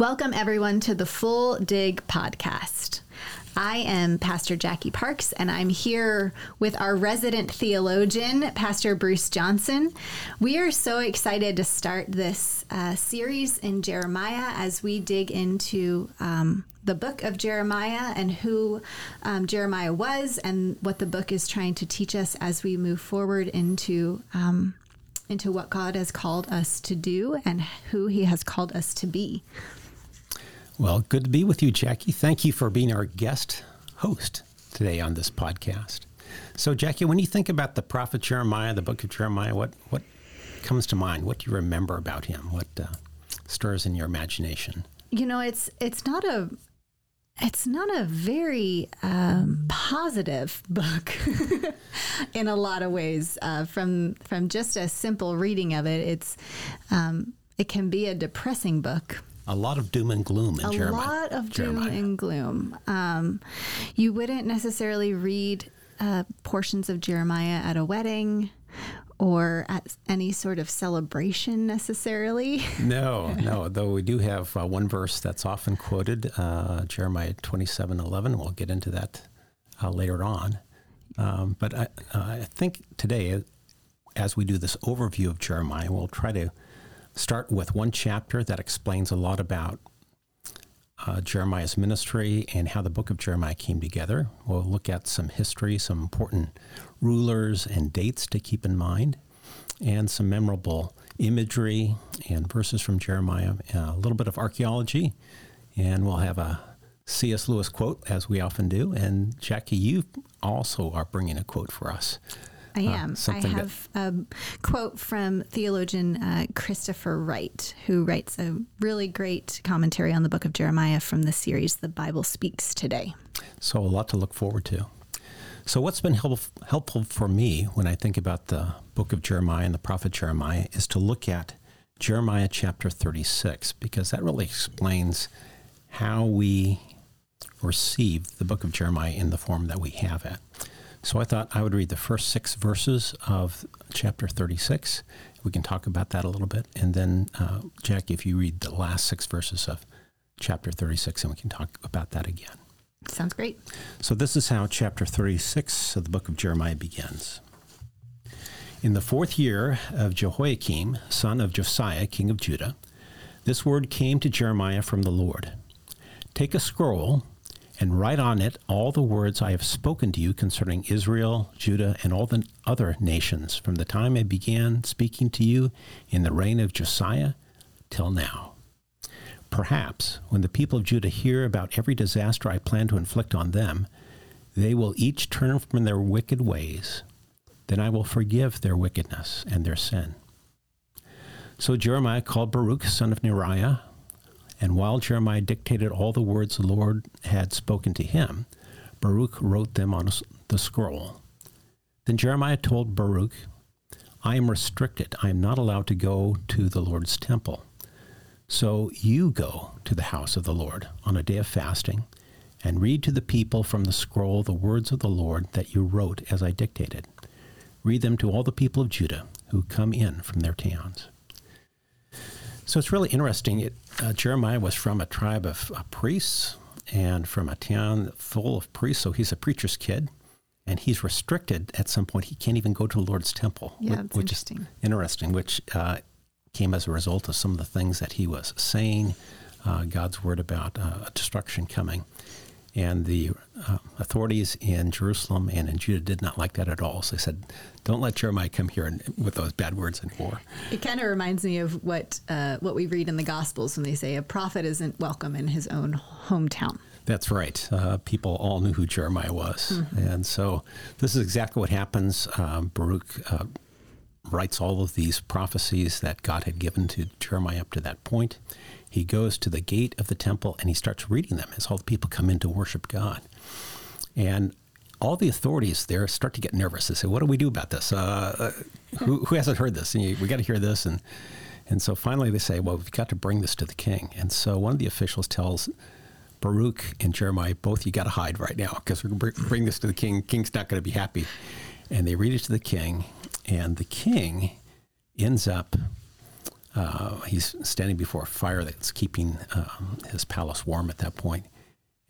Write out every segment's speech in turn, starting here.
Welcome, everyone, to the Full Dig podcast. I am Pastor Jackie Parks, and I'm here with our resident theologian, Pastor Bruce Johnson. We are so excited to start this uh, series in Jeremiah as we dig into um, the book of Jeremiah and who um, Jeremiah was and what the book is trying to teach us as we move forward into. Um, into what God has called us to do and who He has called us to be. Well, good to be with you, Jackie. Thank you for being our guest host today on this podcast. So, Jackie, when you think about the prophet Jeremiah, the book of Jeremiah, what, what comes to mind? What do you remember about him? What uh, stirs in your imagination? You know, it's it's not a it's not a very um, positive book in a lot of ways. Uh, from from just a simple reading of it, it's um, it can be a depressing book a lot of doom and gloom in a Jeremiah. A lot of doom and gloom. Um, you wouldn't necessarily read uh, portions of Jeremiah at a wedding or at any sort of celebration necessarily. no, no. Though we do have uh, one verse that's often quoted, uh, Jeremiah twenty-seven eleven. We'll get into that uh, later on. Um, but I, uh, I think today, as we do this overview of Jeremiah, we'll try to start with one chapter that explains a lot about uh, Jeremiah's ministry and how the book of Jeremiah came together. We'll look at some history, some important rulers and dates to keep in mind, and some memorable imagery and verses from Jeremiah, a little bit of archaeology, and we'll have a C.S. Lewis quote, as we often do. And Jackie, you also are bringing a quote for us. I am. Uh, I have that... a quote from theologian uh, Christopher Wright, who writes a really great commentary on the book of Jeremiah from the series The Bible Speaks Today. So, a lot to look forward to. So, what's been help- helpful for me when I think about the book of Jeremiah and the prophet Jeremiah is to look at Jeremiah chapter 36, because that really explains how we receive the book of Jeremiah in the form that we have it. So I thought I would read the first six verses of chapter 36. We can talk about that a little bit. And then, uh, Jack, if you read the last six verses of chapter 36, and we can talk about that again. Sounds great. So this is how chapter 36 of the book of Jeremiah begins. In the fourth year of Jehoiakim, son of Josiah, king of Judah, this word came to Jeremiah from the Lord Take a scroll and write on it all the words I have spoken to you concerning Israel, Judah, and all the other nations from the time I began speaking to you in the reign of Josiah till now. Perhaps when the people of Judah hear about every disaster I plan to inflict on them, they will each turn from their wicked ways. Then I will forgive their wickedness and their sin. So Jeremiah called Baruch, son of Neriah, and while Jeremiah dictated all the words the Lord had spoken to him, Baruch wrote them on the scroll. Then Jeremiah told Baruch, I am restricted. I am not allowed to go to the Lord's temple. So you go to the house of the Lord on a day of fasting and read to the people from the scroll the words of the Lord that you wrote as I dictated. Read them to all the people of Judah who come in from their towns. So it's really interesting. It, uh, Jeremiah was from a tribe of uh, priests and from a town full of priests. So he's a preacher's kid, and he's restricted at some point. He can't even go to the Lord's temple, yeah, which, which is interesting. Which uh, came as a result of some of the things that he was saying, uh, God's word about uh, destruction coming. And the uh, authorities in Jerusalem and in Judah did not like that at all. So they said, "Don't let Jeremiah come here and, with those bad words and war." It kind of reminds me of what uh, what we read in the Gospels when they say a prophet isn't welcome in his own hometown. That's right. Uh, people all knew who Jeremiah was, mm-hmm. and so this is exactly what happens. Um, Baruch uh, writes all of these prophecies that God had given to Jeremiah up to that point he goes to the gate of the temple and he starts reading them as all the people come in to worship God. And all the authorities there start to get nervous. They say, "What do we do about this? Uh, uh who, who, hasn't heard this? we got to hear this." And and so finally they say, "Well, we've got to bring this to the king." And so one of the officials tells Baruch and Jeremiah, "Both you got to hide right now because we're going to bring this to the king. King's not going to be happy." And they read it to the king, and the king ends up Uh, he's standing before a fire that's keeping um, his palace warm at that point.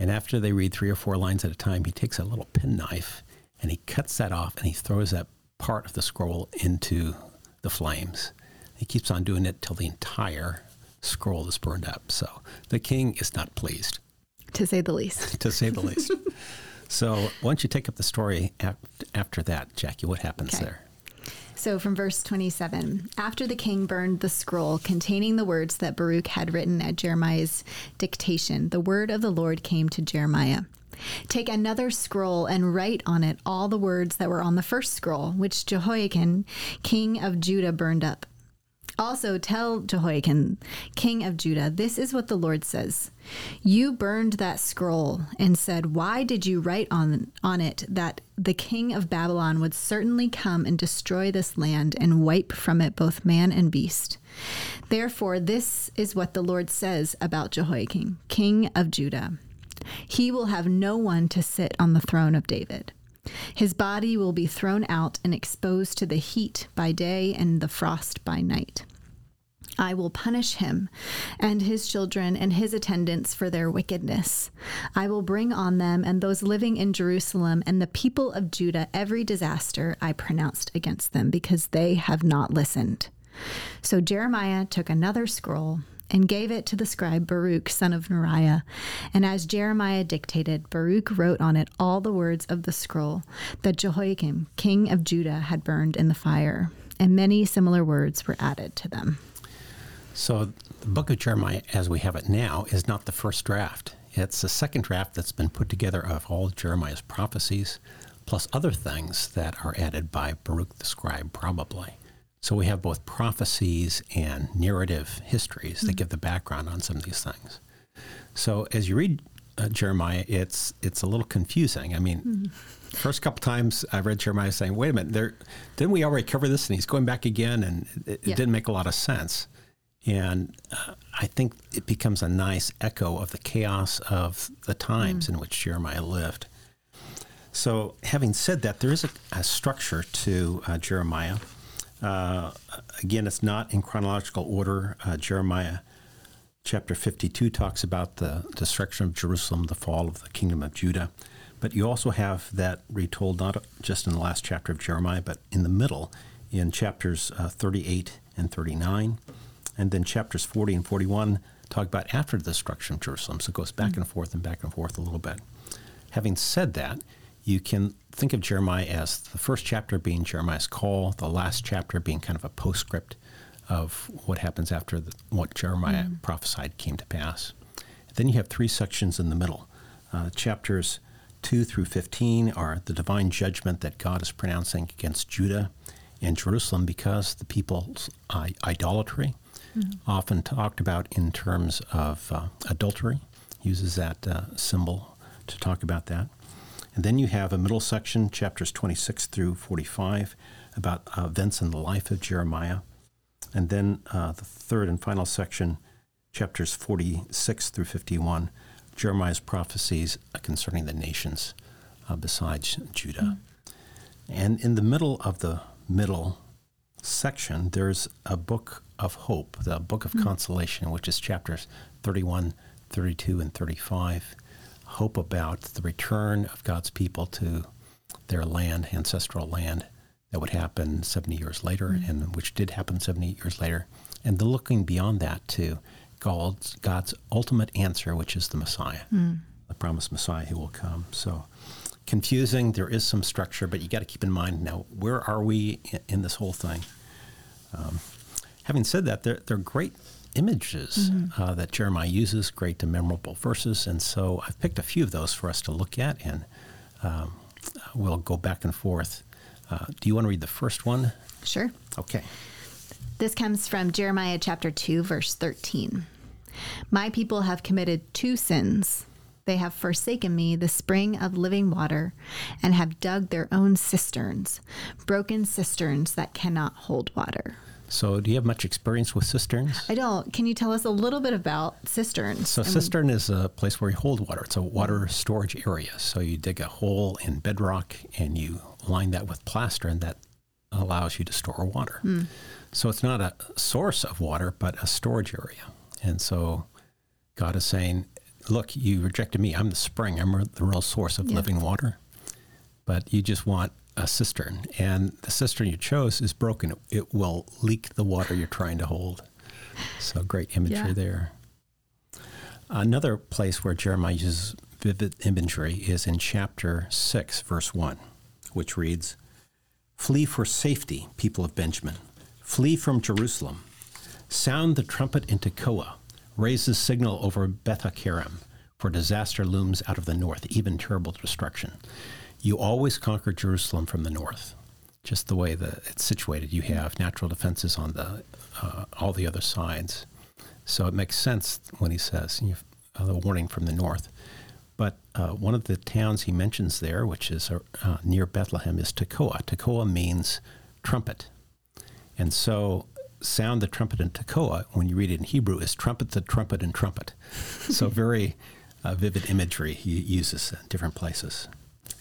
And after they read three or four lines at a time, he takes a little penknife and he cuts that off and he throws that part of the scroll into the flames. He keeps on doing it till the entire scroll is burned up. So the king is not pleased, To say the least. to say the least. So once you take up the story after that, Jackie, what happens Okay. there? So from verse 27 After the king burned the scroll containing the words that Baruch had written at Jeremiah's dictation, the word of the Lord came to Jeremiah. Take another scroll and write on it all the words that were on the first scroll, which Jehoiakim, king of Judah, burned up. Also, tell Jehoiakim, king of Judah, this is what the Lord says. You burned that scroll and said, Why did you write on, on it that the king of Babylon would certainly come and destroy this land and wipe from it both man and beast? Therefore, this is what the Lord says about Jehoiakim, king of Judah. He will have no one to sit on the throne of David. His body will be thrown out and exposed to the heat by day and the frost by night. I will punish him and his children and his attendants for their wickedness. I will bring on them and those living in Jerusalem and the people of Judah every disaster I pronounced against them because they have not listened. So Jeremiah took another scroll and gave it to the scribe Baruch, son of Neriah. And as Jeremiah dictated, Baruch wrote on it all the words of the scroll that Jehoiakim, king of Judah, had burned in the fire. And many similar words were added to them. So the book of Jeremiah, as we have it now, is not the first draft. It's the second draft that's been put together of all Jeremiah's prophecies, plus other things that are added by Baruch the scribe, probably. So we have both prophecies and narrative histories that give the background on some of these things. So as you read uh, Jeremiah, it's it's a little confusing. I mean, first couple times I read Jeremiah saying, "Wait a minute, there didn't we already cover this?" And he's going back again, and it, it Yeah. didn't make a lot of sense. And uh, I think it becomes a nice echo of the chaos of the times in which Jeremiah lived. So, having said that, there is a, a structure to uh, Jeremiah. Uh, again, it's not in chronological order. Uh, Jeremiah chapter 52 talks about the destruction of Jerusalem, the fall of the kingdom of Judah. But you also have that retold not just in the last chapter of Jeremiah, but in the middle in chapters uh, 38 and 39. And then chapters 40 and 41 talk about after the destruction of Jerusalem. So it goes back and forth and back and forth a little bit. Having said that, you can think of Jeremiah as the first chapter being Jeremiah's call, the last chapter being kind of a postscript of what happens after the, what Jeremiah prophesied came to pass. Then you have three sections in the middle. Uh, chapters 2 through 15 are the divine judgment that God is pronouncing against Judah and Jerusalem because the people's idolatry, often talked about in terms of uh, adultery, uses that uh, symbol to talk about that. And then you have a middle section, chapters 26 through 45, about uh, events in the life of Jeremiah. And then uh, the third and final section, chapters 46 through 51, Jeremiah's prophecies concerning the nations uh, besides Judah. And in the middle of the middle section, there's a book of hope, the book of hmm. consolation, which is chapters 31, 32, and 35. Hope about the return of God's people to their land, ancestral land, that would happen 70 years later, hmm. and which did happen 70 years later. And the looking beyond that to God's, God's ultimate answer, which is the Messiah, hmm. the promised Messiah who will come. So confusing. There is some structure, but you got to keep in mind now where are we in, in this whole thing. Um, having said that, they're, they're great images uh, that Jeremiah uses, great and memorable verses, and so I've picked a few of those for us to look at, and um, we'll go back and forth. Uh, do you want to read the first one? Sure. Okay. This comes from Jeremiah chapter 2, verse 13. My people have committed two sins. They have forsaken me, the spring of living water, and have dug their own cisterns, broken cisterns that cannot hold water. So, do you have much experience with cisterns? I don't. Can you tell us a little bit about cisterns? So, I mean, cistern is a place where you hold water. It's a water storage area. So, you dig a hole in bedrock and you line that with plaster, and that allows you to store water. Hmm. So it's not a source of water, but a storage area. And so God is saying, Look, you rejected me. I'm the spring, I'm the real source of Yeah. living water. But you just want a cistern. And the cistern you chose is broken. It, it will leak the water you're trying to hold. So great imagery Yeah. there. Another place where Jeremiah uses vivid imagery is in chapter 6, verse 1, which reads Flee for safety, people of Benjamin. Flee from Jerusalem. Sound the trumpet in Tekoa. Raise the signal over Beth Hakerem, for disaster looms out of the north, even terrible destruction. You always conquer Jerusalem from the north, just the way that it's situated. You have natural defenses on the uh, all the other sides, so it makes sense when he says you uh, the warning from the north. But uh, one of the towns he mentions there, which is uh, near Bethlehem, is Tekoa. Tekoa means trumpet. And so, sound the trumpet in Tekoa, when you read it in Hebrew, is trumpet the trumpet and trumpet. so, very uh, vivid imagery he uses in different places.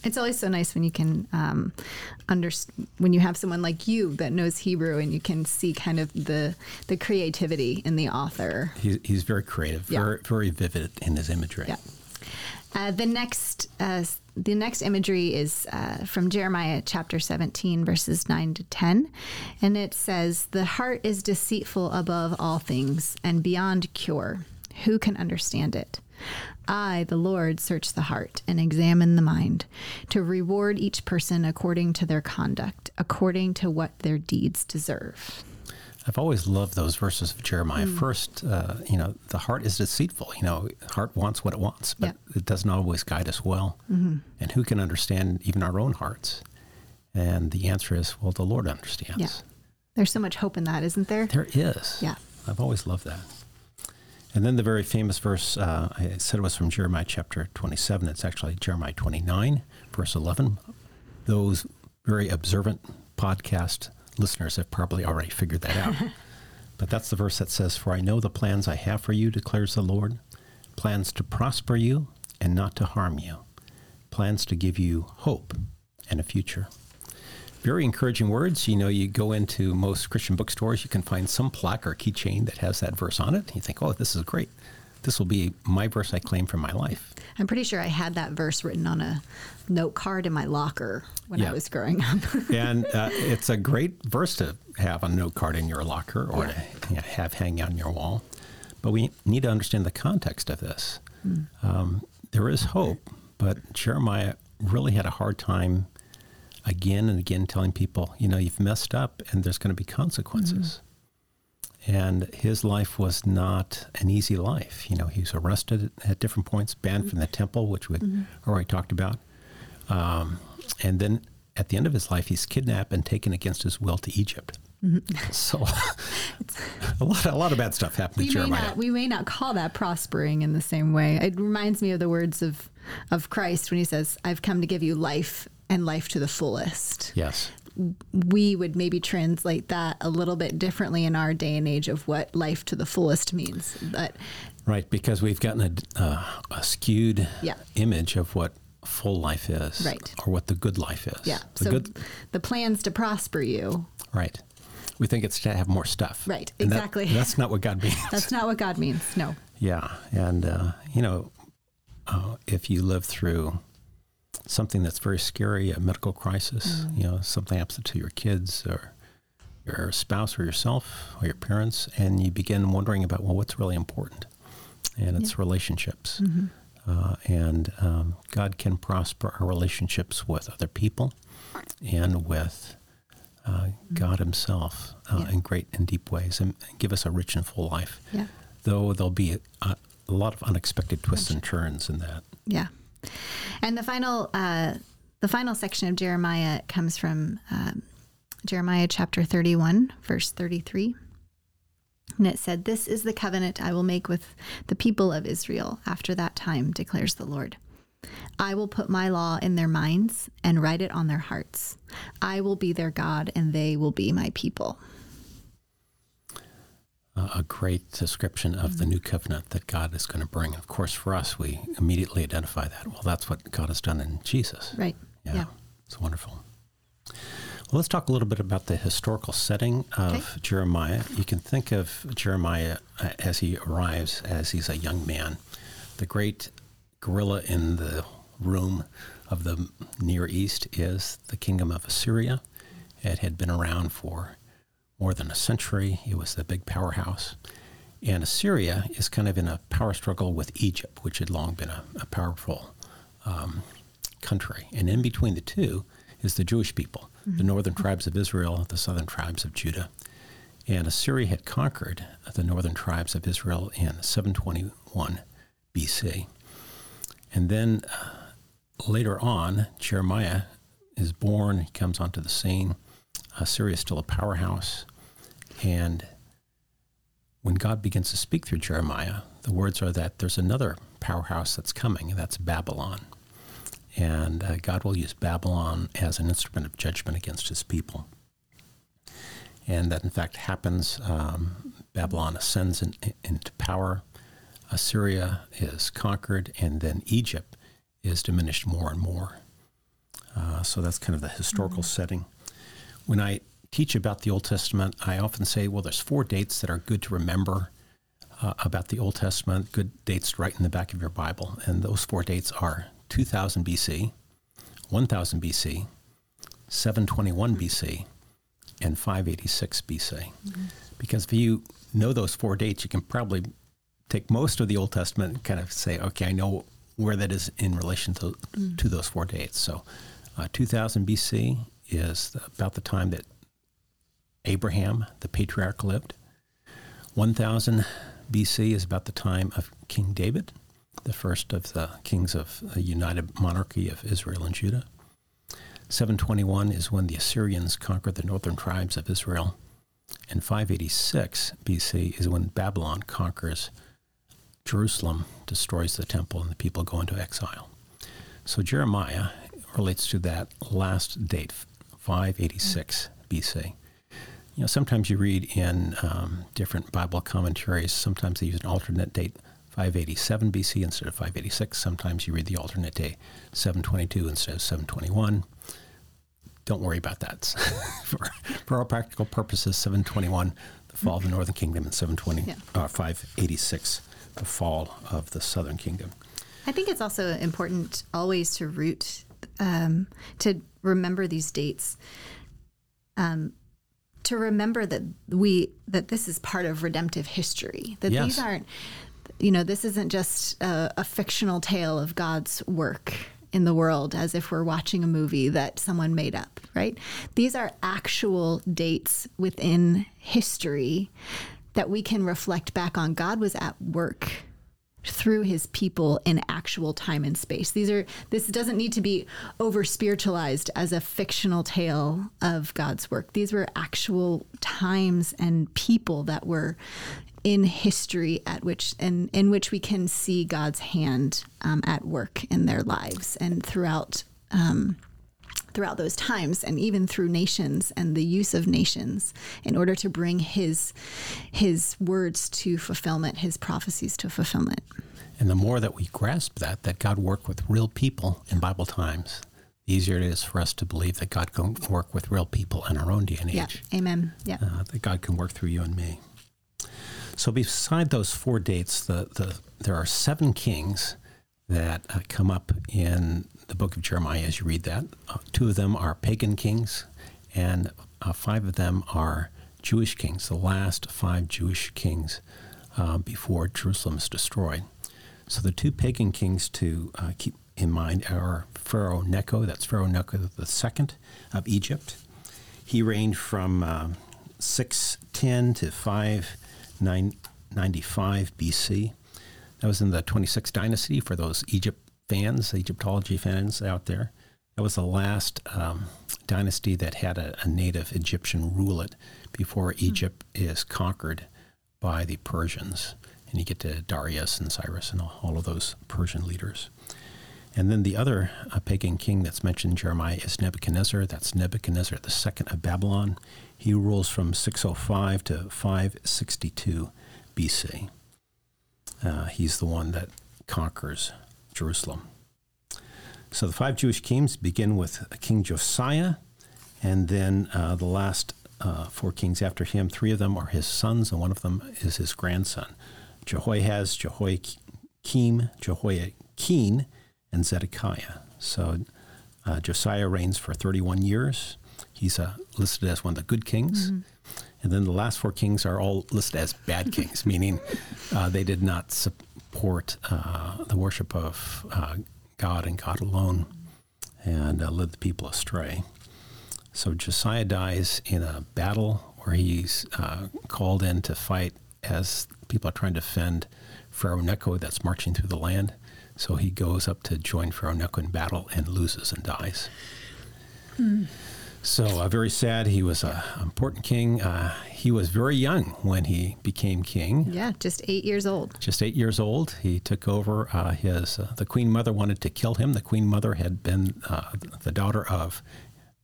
It's always so nice when you can um, under when you have someone like you that knows Hebrew and you can see kind of the the creativity in the author. He, he's very creative, Yeah. very, very vivid in his imagery. Yeah. Uh, the next uh, the next imagery is uh, from Jeremiah chapter 17 verses 9 to 10 and it says the heart is deceitful above all things and beyond cure. Who can understand it? I the Lord search the heart and examine the mind to reward each person according to their conduct according to what their deeds deserve I've always loved those verses of Jeremiah. Hmm. First, uh, you know, the heart is deceitful. You know, heart wants what it wants, but Yeah. it doesn't always guide us well. Mm-hmm. And who can understand even our own hearts? And the answer is, well, the Lord understands. Yeah. there's so much hope in that isn't there There is. Yeah. I've always loved that. And then the very famous verse, uh, I said it was from Jeremiah chapter 27. It's actually Jeremiah 29, verse 11. Those very observant podcast listeners have probably already figured that out. but that's the verse that says, For I know the plans I have for you, declares the Lord plans to prosper you and not to harm you, plans to give you hope and a future very encouraging words. You know, you go into most Christian bookstores, you can find some plaque or keychain that has that verse on it. You think, oh, this is great. This will be my verse I claim for my life. I'm pretty sure I had that verse written on a note card in my locker when I was growing up. and uh, it's a great verse to have on a note card in your locker or Yeah. to you know, have hanging on your wall. But we need to understand the context of this. Um, there is hope, but Jeremiah really had a hard time again and again telling people, you know, you've messed up and there's going to be consequences. And his life was not an easy life. You know, he was arrested at different points, banned from the mm-hmm. temple, which we mm-hmm. already talked about. Um, and then at the end of his life, he's kidnapped and taken against his will to Egypt. Mm-hmm. So a lot, a lot of bad stuff happened we may Jeremiah. not we may not call that prospering in the same way. It reminds me of the words of of Christ when he says, "I've come to give you life and life to the fullest." yes, We would maybe translate that a little bit differently in our day and age of what life to the fullest means. But right, because we've gotten a, uh, a skewed Yeah. image of what full life is, Right. or what the good life is. yeah, the so good, the plans to prosper you. right. We think it's to have more stuff. Right, And that- exactly. that's not what God means. That's not what God means. No. Yeah, and uh, you know, uh, if you live through something that's very scary, a medical crisis, Mm. you know, something happens to your kids or your spouse or yourself or your parents, and you begin wondering about well, what's really important, and it's relationships. Mm-hmm. Uh, and um, God can prosper our relationships with other people and with uh, God Himself uh, Mm-hmm. Yeah. in great and deep ways, and give us a rich and full life Yeah. though there'll be a, a lot of unexpected twists and turns in that. Yeah. And the final uh, the final section of Jeremiah comes from um, Jeremiah chapter 31, verse 33. And it said, This is the covenant I will make with the people of Israel after that time, declares the Lord. I will put my law in their minds and write it on their hearts. I will be their God, and they will be my people. A great description of the new covenant that God is going to bring. Of course, for us, we immediately identify that. Well, that's what God has done in Jesus. Right. Yeah, Yeah. it's wonderful. Well, let's talk a little bit about the historical setting of Okay. Jeremiah. You can think of Jeremiah uh, as he arrives, as he's a young man. The great gorilla in the room of the Near East is the kingdom of Assyria. It had been around for more than a century. It was the big powerhouse. And Assyria is kind of in a power struggle with Egypt, which had long been a, a powerful um, country. And in between the two is the Jewish people, the northern tribes of Israel, the southern tribes of Judah. And Assyria had conquered the northern tribes of Israel in 721 BC. And then uh, later on, Jeremiah is born, he comes onto the scene. Assyria is still a powerhouse. And when God begins to speak through Jeremiah, the words are that there's another powerhouse that's coming, and that's Babylon. And uh, God will use Babylon as an instrument of judgment against his people. And that, in fact, happens. Um, Babylon ascends in, into power. Assyria is conquered, and then Egypt is diminished more and more. Uh, so that's kind of the historical setting. When I teach about the Old Testament, I often say, well, there's four dates that are good to remember uh, about the Old Testament, good dates right in the back of your Bible. And those four dates are 2000 BC, 1000 BC, 721 BC, and 586 BC. Because if you know those four dates, you can probably take most of the Old Testament and kind of say, okay, I know where that is in relation to, to those four dates. So uh, 2000 BC is about the time that Abraham, the patriarch, lived. 1000 BC is about the time of King David, the first of the kings of the united monarchy of Israel and Judah. 721 is when the Assyrians conquered the northern tribes of Israel. And 586 BC is when Babylon conquers Jerusalem, destroys the temple, and the people go into exile. So Jeremiah relates to that last date, 586 BC. You know, sometimes you read in um, different Bible commentaries, sometimes they use an alternate date, 587 BC instead of 586. Sometimes you read the alternate date, 722 instead of 721. Don't worry about that. for, for all practical purposes, 721, the fall of the northern kingdom, and 720, Yeah. uh, 586, the fall of the southern kingdom. I think it's also important always to root, um, to remember these dates, um, to remember that we that this is part of redemptive history. That Yes. these aren't, you know, this isn't just a, a fictional tale of God's work in the world as if we're watching a movie that someone made up. Right? These are actual dates within history that we can reflect back on. God was at work through his people in actual time and space. These are this doesn't need to be over spiritualized as a fictional tale of God's work. These were actual times and people that were in history at which and in which we can see God's hand um, at work in their lives and throughout um, throughout those times and even through nations and the use of nations in order to bring his his words to fulfillment his prophecies to fulfillment And the more that we grasp that, that God worked with real people in Bible times, the easier it is for us to believe that God can work with real people in our own day and yeah age. amen yeah Uh, that God can work through you and me. So, beside those four dates, the, the, there are seven kings that uh, come up in the book of Jeremiah as you read that. Uh, two of them are pagan kings, and uh, five of them are Jewish kings, the last five Jewish kings uh, before Jerusalem is destroyed. So, the two pagan kings to uh, keep in mind are Pharaoh Necho, that's Pharaoh Necho II of Egypt. He reigned from uh, 610 to 595 BC. That was in the 26th dynasty for those Egypt fans, Egyptology fans out there. That was the last um, dynasty that had a, a native Egyptian rule it before Egypt is conquered by the Persians. And you get to Darius and Cyrus and all, all of those Persian leaders. And then the other uh, pagan king that's mentioned in Jeremiah is Nebuchadnezzar. That's Nebuchadnezzar II of Babylon. He rules from 605 to 562 BC. Uh, he's the one that conquers Jerusalem. So the five Jewish kings begin with King Josiah, And then uh, the last uh, four kings after him, three of them are his sons, and one of them is his grandson Jehoahaz, Jehoiakim, Jehoiachin, and Zedekiah. So uh, Josiah reigns for 31 years. He's uh, listed as one of the good kings. Mm-hmm. And then the last four kings are all listed as bad kings, meaning uh, they did not support uh, the worship of uh, God and God alone and uh, led the people astray. So Josiah dies in a battle where he's uh, called in to fight as people are trying to defend Pharaoh Necho that's marching through the land. So he goes up to join Pharaoh Necho in battle and loses and dies. Hmm. So uh, very sad. He was an important king. Uh, he was very young when he became king. Yeah, just eight years old. Just eight years old. He took over. Uh, his uh, the queen mother wanted to kill him. The queen mother had been uh, the daughter of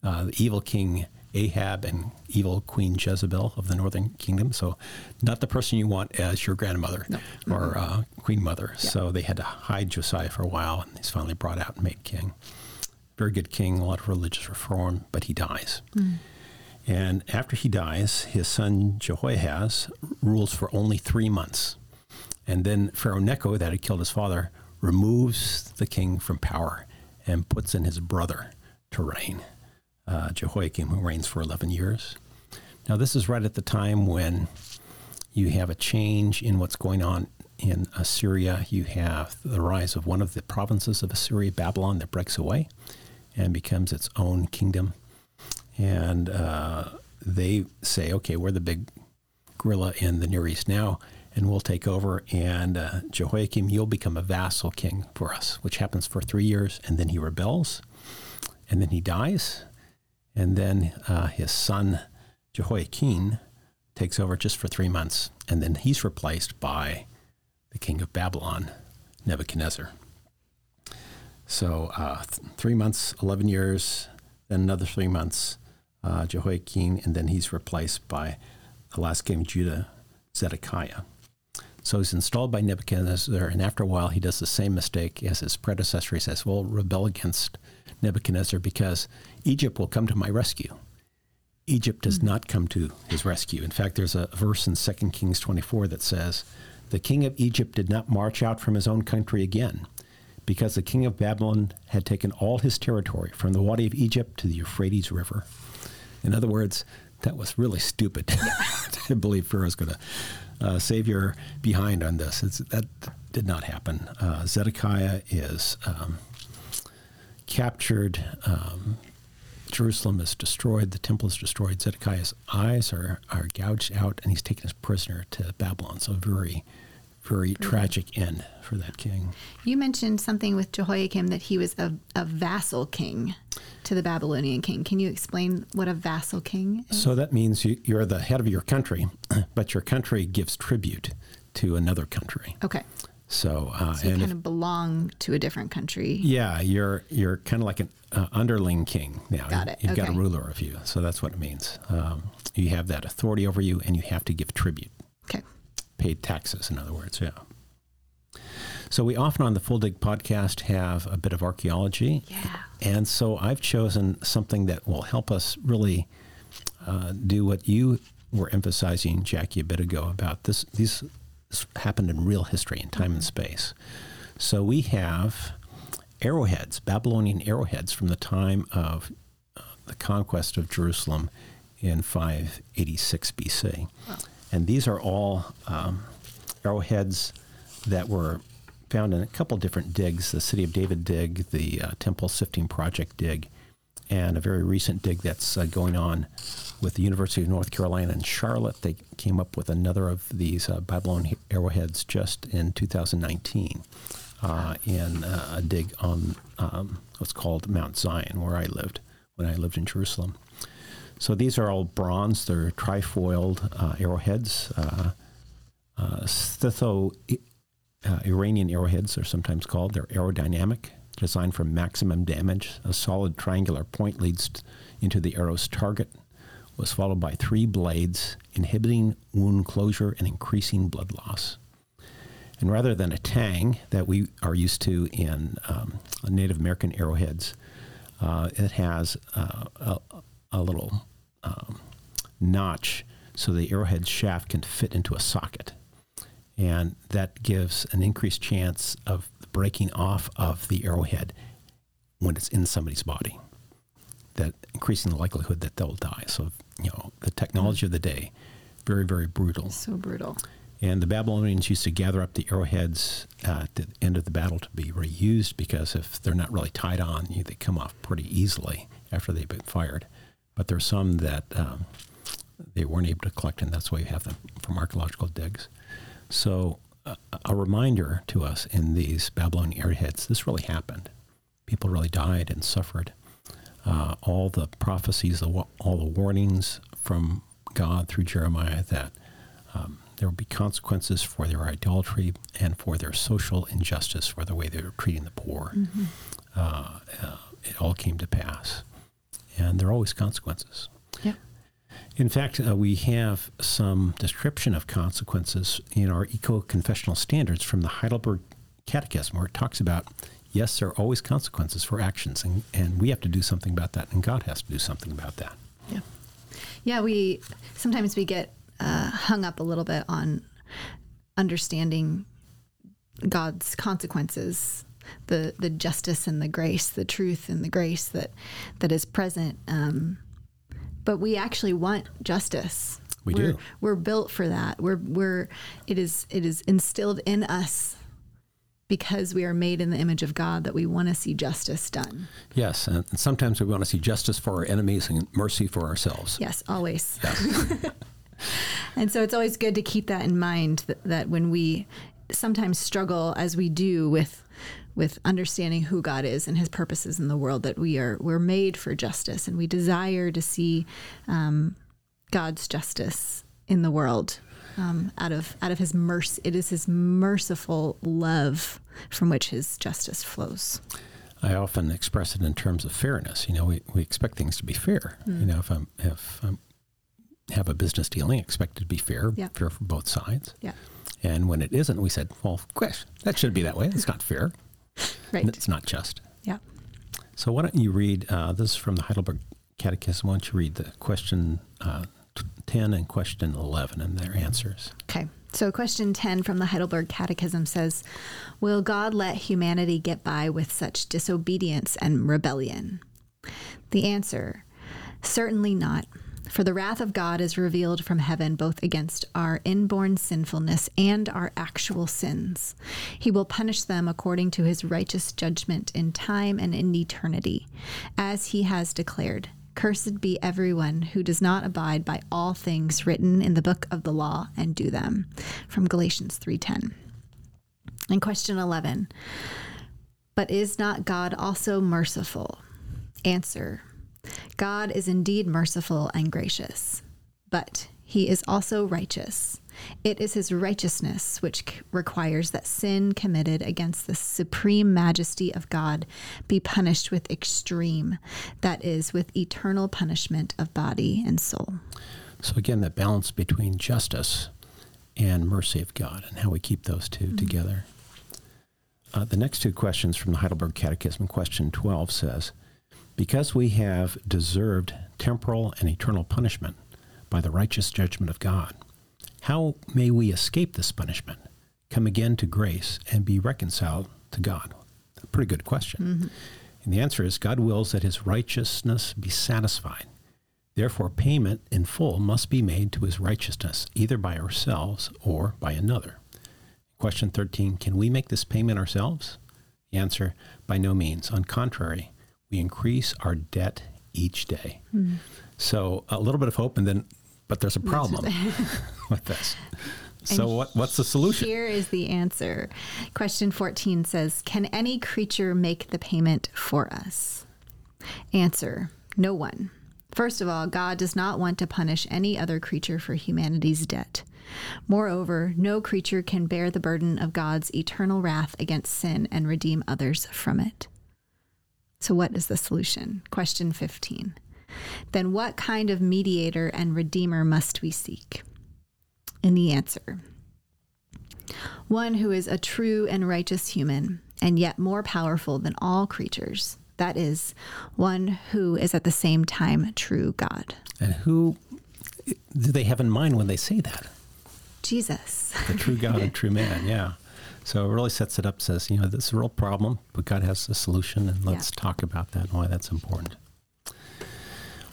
uh, the evil king Ahab and evil Queen Jezebel of the northern kingdom. So, not the person you want as your grandmother no. or uh, queen mother. Yeah. So, they had to hide Josiah for a while, and he's finally brought out and made king very good king, a lot of religious reform, but he dies. Mm. And after he dies, his son Jehoahaz rules for only three months. And then Pharaoh Necho, that had killed his father, removes the king from power and puts in his brother to reign, uh, Jehoiakim, who reigns for 11 years. Now, this is right at the time when you have a change in what's going on in Assyria. You have the rise of one of the provinces of Assyria, Babylon, that breaks away and becomes its own kingdom. And uh, they say, okay, we're the big gorilla in the Near East now, and we'll take over. And uh, Jehoiakim, you'll become a vassal king for us, which happens for three years. And then he rebels, and then he dies. And then uh, his son, Jehoiachin, takes over just for three months. And then he's replaced by the king of Babylon, Nebuchadnezzar. So uh, th- three months, 11 years, then another three months, uh, Jehoiachin, and then he's replaced by the last king of Judah, Zedekiah. So he's installed by Nebuchadnezzar, and after a while, he does the same mistake as his predecessor. He says, Well, rebel against Nebuchadnezzar because Egypt will come to my rescue. Egypt does mm-hmm. not come to his rescue. In fact, there's a verse in 2 Kings 24 that says, The king of Egypt did not march out from his own country again because the king of Babylon had taken all his territory from the Wadi of Egypt to the Euphrates River. In other words, that was really stupid to believe Pharaoh was going to uh, save your behind on this. It's, that did not happen. Uh, Zedekiah is um, captured. Um, Jerusalem is destroyed. The temple is destroyed. Zedekiah's eyes are, are gouged out, and he's taken as prisoner to Babylon. So very very tragic end for that king. You mentioned something with Jehoiakim that he was a, a vassal king to the Babylonian king. Can you explain what a vassal king is? So that means you, you're the head of your country, but your country gives tribute to another country. Okay. So, uh, so you kind if, of belong to a different country. Yeah, you're you're kind of like an uh, underling king now. Got it. You've okay. got a ruler of you, so that's what it means. Um, you have that authority over you, and you have to give tribute. Okay paid taxes, in other words, yeah. So we often on the Full Dig podcast have a bit of archaeology. Yeah. And so I've chosen something that will help us really uh, do what you were emphasizing, Jackie, a bit ago about this. These this happened in real history in time mm-hmm. and space. So we have arrowheads, Babylonian arrowheads from the time of uh, the conquest of Jerusalem in 586 BC. Wow. And these are all um, arrowheads that were found in a couple different digs the City of David dig, the uh, Temple Sifting Project dig, and a very recent dig that's uh, going on with the University of North Carolina in Charlotte. They came up with another of these uh, Babylon arrowheads just in 2019 uh, in uh, a dig on um, what's called Mount Zion, where I lived when I lived in Jerusalem. So these are all bronze. They're trifoiled uh, arrowheads. Uh, uh, Scytho uh, Iranian arrowheads are sometimes called. They're aerodynamic, designed for maximum damage. A solid triangular point leads t- into the arrow's target. Was followed by three blades, inhibiting wound closure and increasing blood loss. And rather than a tang that we are used to in um, Native American arrowheads, uh, it has uh, a, a little um, notch so the arrowhead shaft can fit into a socket. And that gives an increased chance of breaking off of the arrowhead when it's in somebody's body. That increasing the likelihood that they'll die. So, you know, the technology of the day, very, very brutal. So brutal. And the Babylonians used to gather up the arrowheads at the end of the battle to be reused because if they're not really tied on, you, they come off pretty easily after they've been fired. But there's some that um, they weren't able to collect, and that's why you have them from archaeological digs. So, uh, a reminder to us in these Babylonian arrowheads this really happened. People really died and suffered. Uh, all the prophecies, all the warnings from God through Jeremiah that um, there will be consequences for their idolatry and for their social injustice, for the way they were treating the poor. Mm-hmm. Uh, uh, it all came to pass. And there are always consequences. Yeah. In fact, uh, we have some description of consequences in our ECO confessional standards from the Heidelberg Catechism, where it talks about yes, there are always consequences for actions, and, and we have to do something about that, and God has to do something about that. Yeah. Yeah, we sometimes we get uh, hung up a little bit on understanding God's consequences, the the justice and the grace, the truth and the grace that that is present. Um, but we actually want justice. We we're, do. We're built for that. We're we're it is it is instilled in us because we are made in the image of God that we want to see justice done. Yes, and sometimes we want to see justice for our enemies and mercy for ourselves. Yes, always. Yes. and so it's always good to keep that in mind that, that when we sometimes struggle as we do with with understanding who God is and His purposes in the world. That we are we're made for justice, and we desire to see um, God's justice in the world. Um, out of out of His mercy, it is His merciful love from which His justice flows. I often express it in terms of fairness. You know, we, we expect things to be fair. Mm. You know, if I'm if I'm have a business dealing, expect it to be fair, yeah. fair for both sides. Yeah. And when it isn't, we said, well, gosh, that should be that way. It's not fair. right. It's not just. Yeah. So why don't you read, uh, this is from the Heidelberg Catechism. Why don't you read the question uh, 10 and question 11 and their answers? Okay. So, question 10 from the Heidelberg Catechism says Will God let humanity get by with such disobedience and rebellion? The answer certainly not. For the wrath of God is revealed from heaven both against our inborn sinfulness and our actual sins. He will punish them according to his righteous judgment in time and in eternity, as he has declared. Cursed be everyone who does not abide by all things written in the book of the law and do them. From Galatians 3:10. And question 11. But is not God also merciful? Answer. God is indeed merciful and gracious, but he is also righteous. It is his righteousness which requires that sin committed against the supreme majesty of God be punished with extreme, that is, with eternal punishment of body and soul. So, again, that balance between justice and mercy of God and how we keep those 2 mm-hmm. together. Uh, the next two questions from the Heidelberg Catechism, question 12 says, because we have deserved temporal and eternal punishment by the righteous judgment of God, how may we escape this punishment, come again to grace, and be reconciled to God? A pretty good question. Mm-hmm. And the answer is God wills that his righteousness be satisfied. Therefore, payment in full must be made to his righteousness, either by ourselves or by another. Question 13 Can we make this payment ourselves? The answer By no means. On contrary, we increase our debt each day. Mm. So a little bit of hope, and then, but there's a problem with this. So what, what's the solution? Here is the answer. Question 14 says, Can any creature make the payment for us? Answer, no one. First of all, God does not want to punish any other creature for humanity's debt. Moreover, no creature can bear the burden of God's eternal wrath against sin and redeem others from it. So, what is the solution? Question 15. Then, what kind of mediator and redeemer must we seek? In the answer, one who is a true and righteous human, and yet more powerful than all creatures, that is, one who is at the same time true God. And who do they have in mind when they say that? Jesus. The true God and true man, yeah. So it really sets it up, says, you know, this is a real problem, but God has a solution, and let's Yeah. talk about that and why that's important.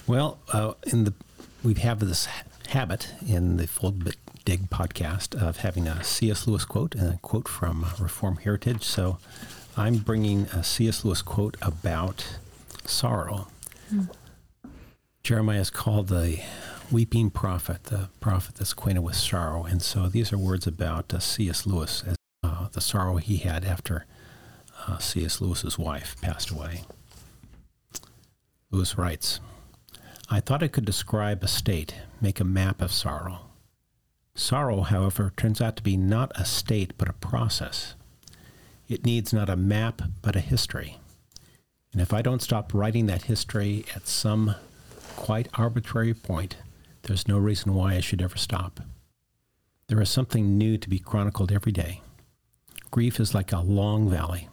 Well, uh, in the we have this habit in the Fold Bit Dig podcast of having a C.S. Lewis quote and a quote from Reform Heritage. So I'm bringing a C.S. Lewis quote about sorrow. Jeremiah is called the weeping prophet, the prophet that's acquainted with sorrow. And so these are words about uh, C.S. Lewis, as, uh, the sorrow he had after uh, C.S. Lewis's wife passed away. Lewis writes, I thought I could describe a state, make a map of sorrow. Sorrow, however, turns out to be not a state, but a process. It needs not a map, but a history. And if I don't stop writing that history at some quite arbitrary point, there's no reason why I should ever stop. There is something new to be chronicled every day. Grief is like a long valley,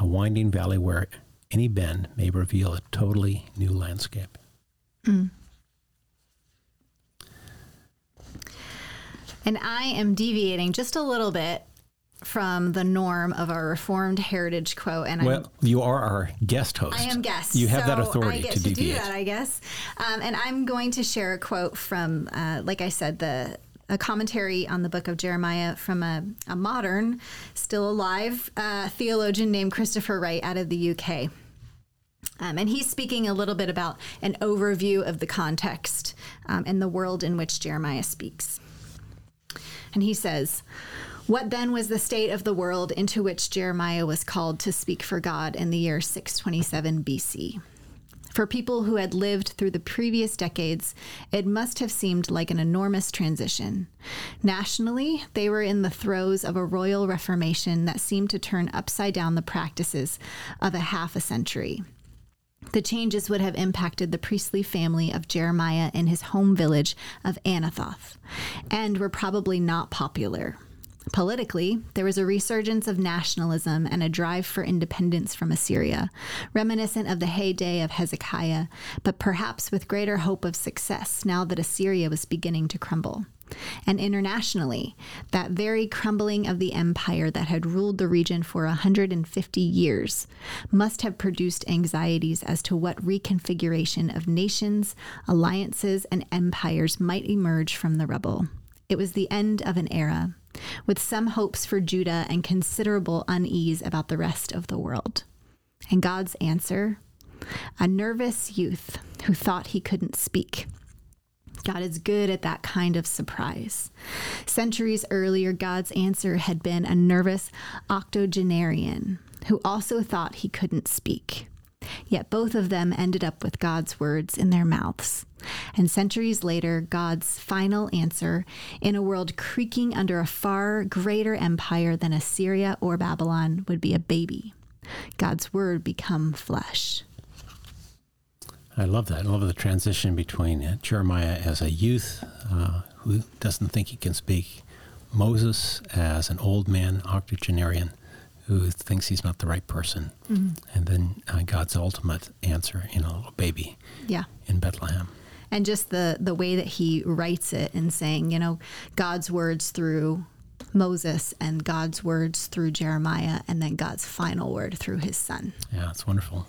a winding valley where any bend may reveal a totally new landscape. And I am deviating just a little bit from the norm of our Reformed Heritage quote. And I'm Well, you are our guest host. I am guest. You have that authority to to, deviate. do that, I guess. Um, and I'm going to share a quote from, uh, like I said, the a commentary on the book of Jeremiah from a, a modern, still alive uh, theologian named Christopher Wright out of the UK. Um, and he's speaking a little bit about an overview of the context um, and the world in which Jeremiah speaks. And he says, What then was the state of the world into which Jeremiah was called to speak for God in the year 627 BC? For people who had lived through the previous decades, it must have seemed like an enormous transition. Nationally, they were in the throes of a royal reformation that seemed to turn upside down the practices of a half a century. The changes would have impacted the priestly family of Jeremiah in his home village of Anathoth and were probably not popular. Politically, there was a resurgence of nationalism and a drive for independence from Assyria, reminiscent of the heyday of Hezekiah, but perhaps with greater hope of success now that Assyria was beginning to crumble. And internationally, that very crumbling of the empire that had ruled the region for 150 years must have produced anxieties as to what reconfiguration of nations, alliances, and empires might emerge from the rubble. It was the end of an era, with some hopes for Judah and considerable unease about the rest of the world. And God's answer? A nervous youth who thought he couldn't speak. God is good at that kind of surprise. Centuries earlier, God's answer had been a nervous octogenarian who also thought he couldn't speak. Yet both of them ended up with God's words in their mouths. And centuries later, God's final answer in a world creaking under a far greater empire than Assyria or Babylon would be a baby. God's word become flesh. I love that. I love the transition between Jeremiah as a youth uh, who doesn't think he can speak, Moses as an old man, octogenarian, who thinks he's not the right person, and then uh, God's ultimate answer in a little baby Yeah. in Bethlehem. and just the the way that he writes it and saying you know god's words through moses and god's words through jeremiah and then god's final word through his son Yeah, it's wonderful.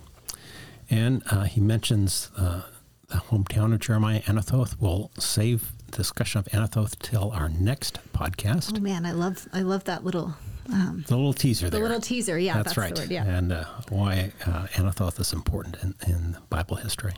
And uh, he mentions uh, the hometown of Jeremiah, Anathoth. We'll save the discussion of Anathoth till our next podcast. oh man i love i love that little um, The little teaser the little teaser yeah that's, that's, right. the word yeah And uh, why uh, Anathoth is important in, in Bible history.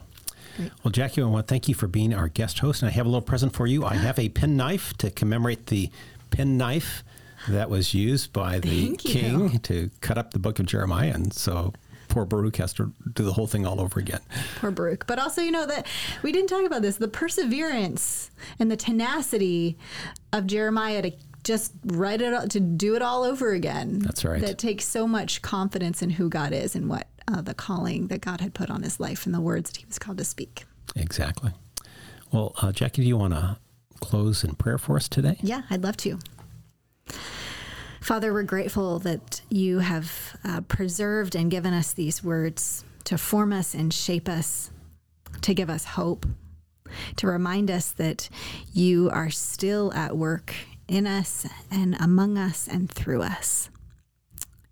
Great. Well, Jackie, I want to thank you for being our guest host. And I have a little present for you. I have a penknife to commemorate the penknife that was used by the Thank you. king to cut up the book of Jeremiah. And so poor Baruch has to do the whole thing all over again. poor baruch but also you know that we didn't talk about this the perseverance and the tenacity of jeremiah to just write it all, to do it all over again That's right. that takes so much confidence in who god is and what uh, the calling that god had put on his life and the words that he was called to speak Exactly. Well, uh, Jackie, do you want to close in prayer for us today? Yeah, I'd love to. Father, we're grateful that you have uh, preserved and given us these words to form us and shape us, to give us hope, to remind us that you are still at work in us and among us and through us.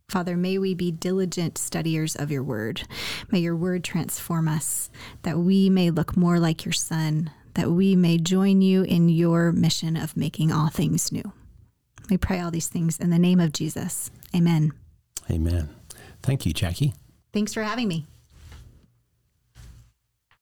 Father, may we be diligent studiers of your word. May your word transform us, that we may look more like your son, that we may join you in your mission of making all things new. We pray all these things in the name of Jesus. Amen. Amen. Thank you, Jackie. Thanks for having me.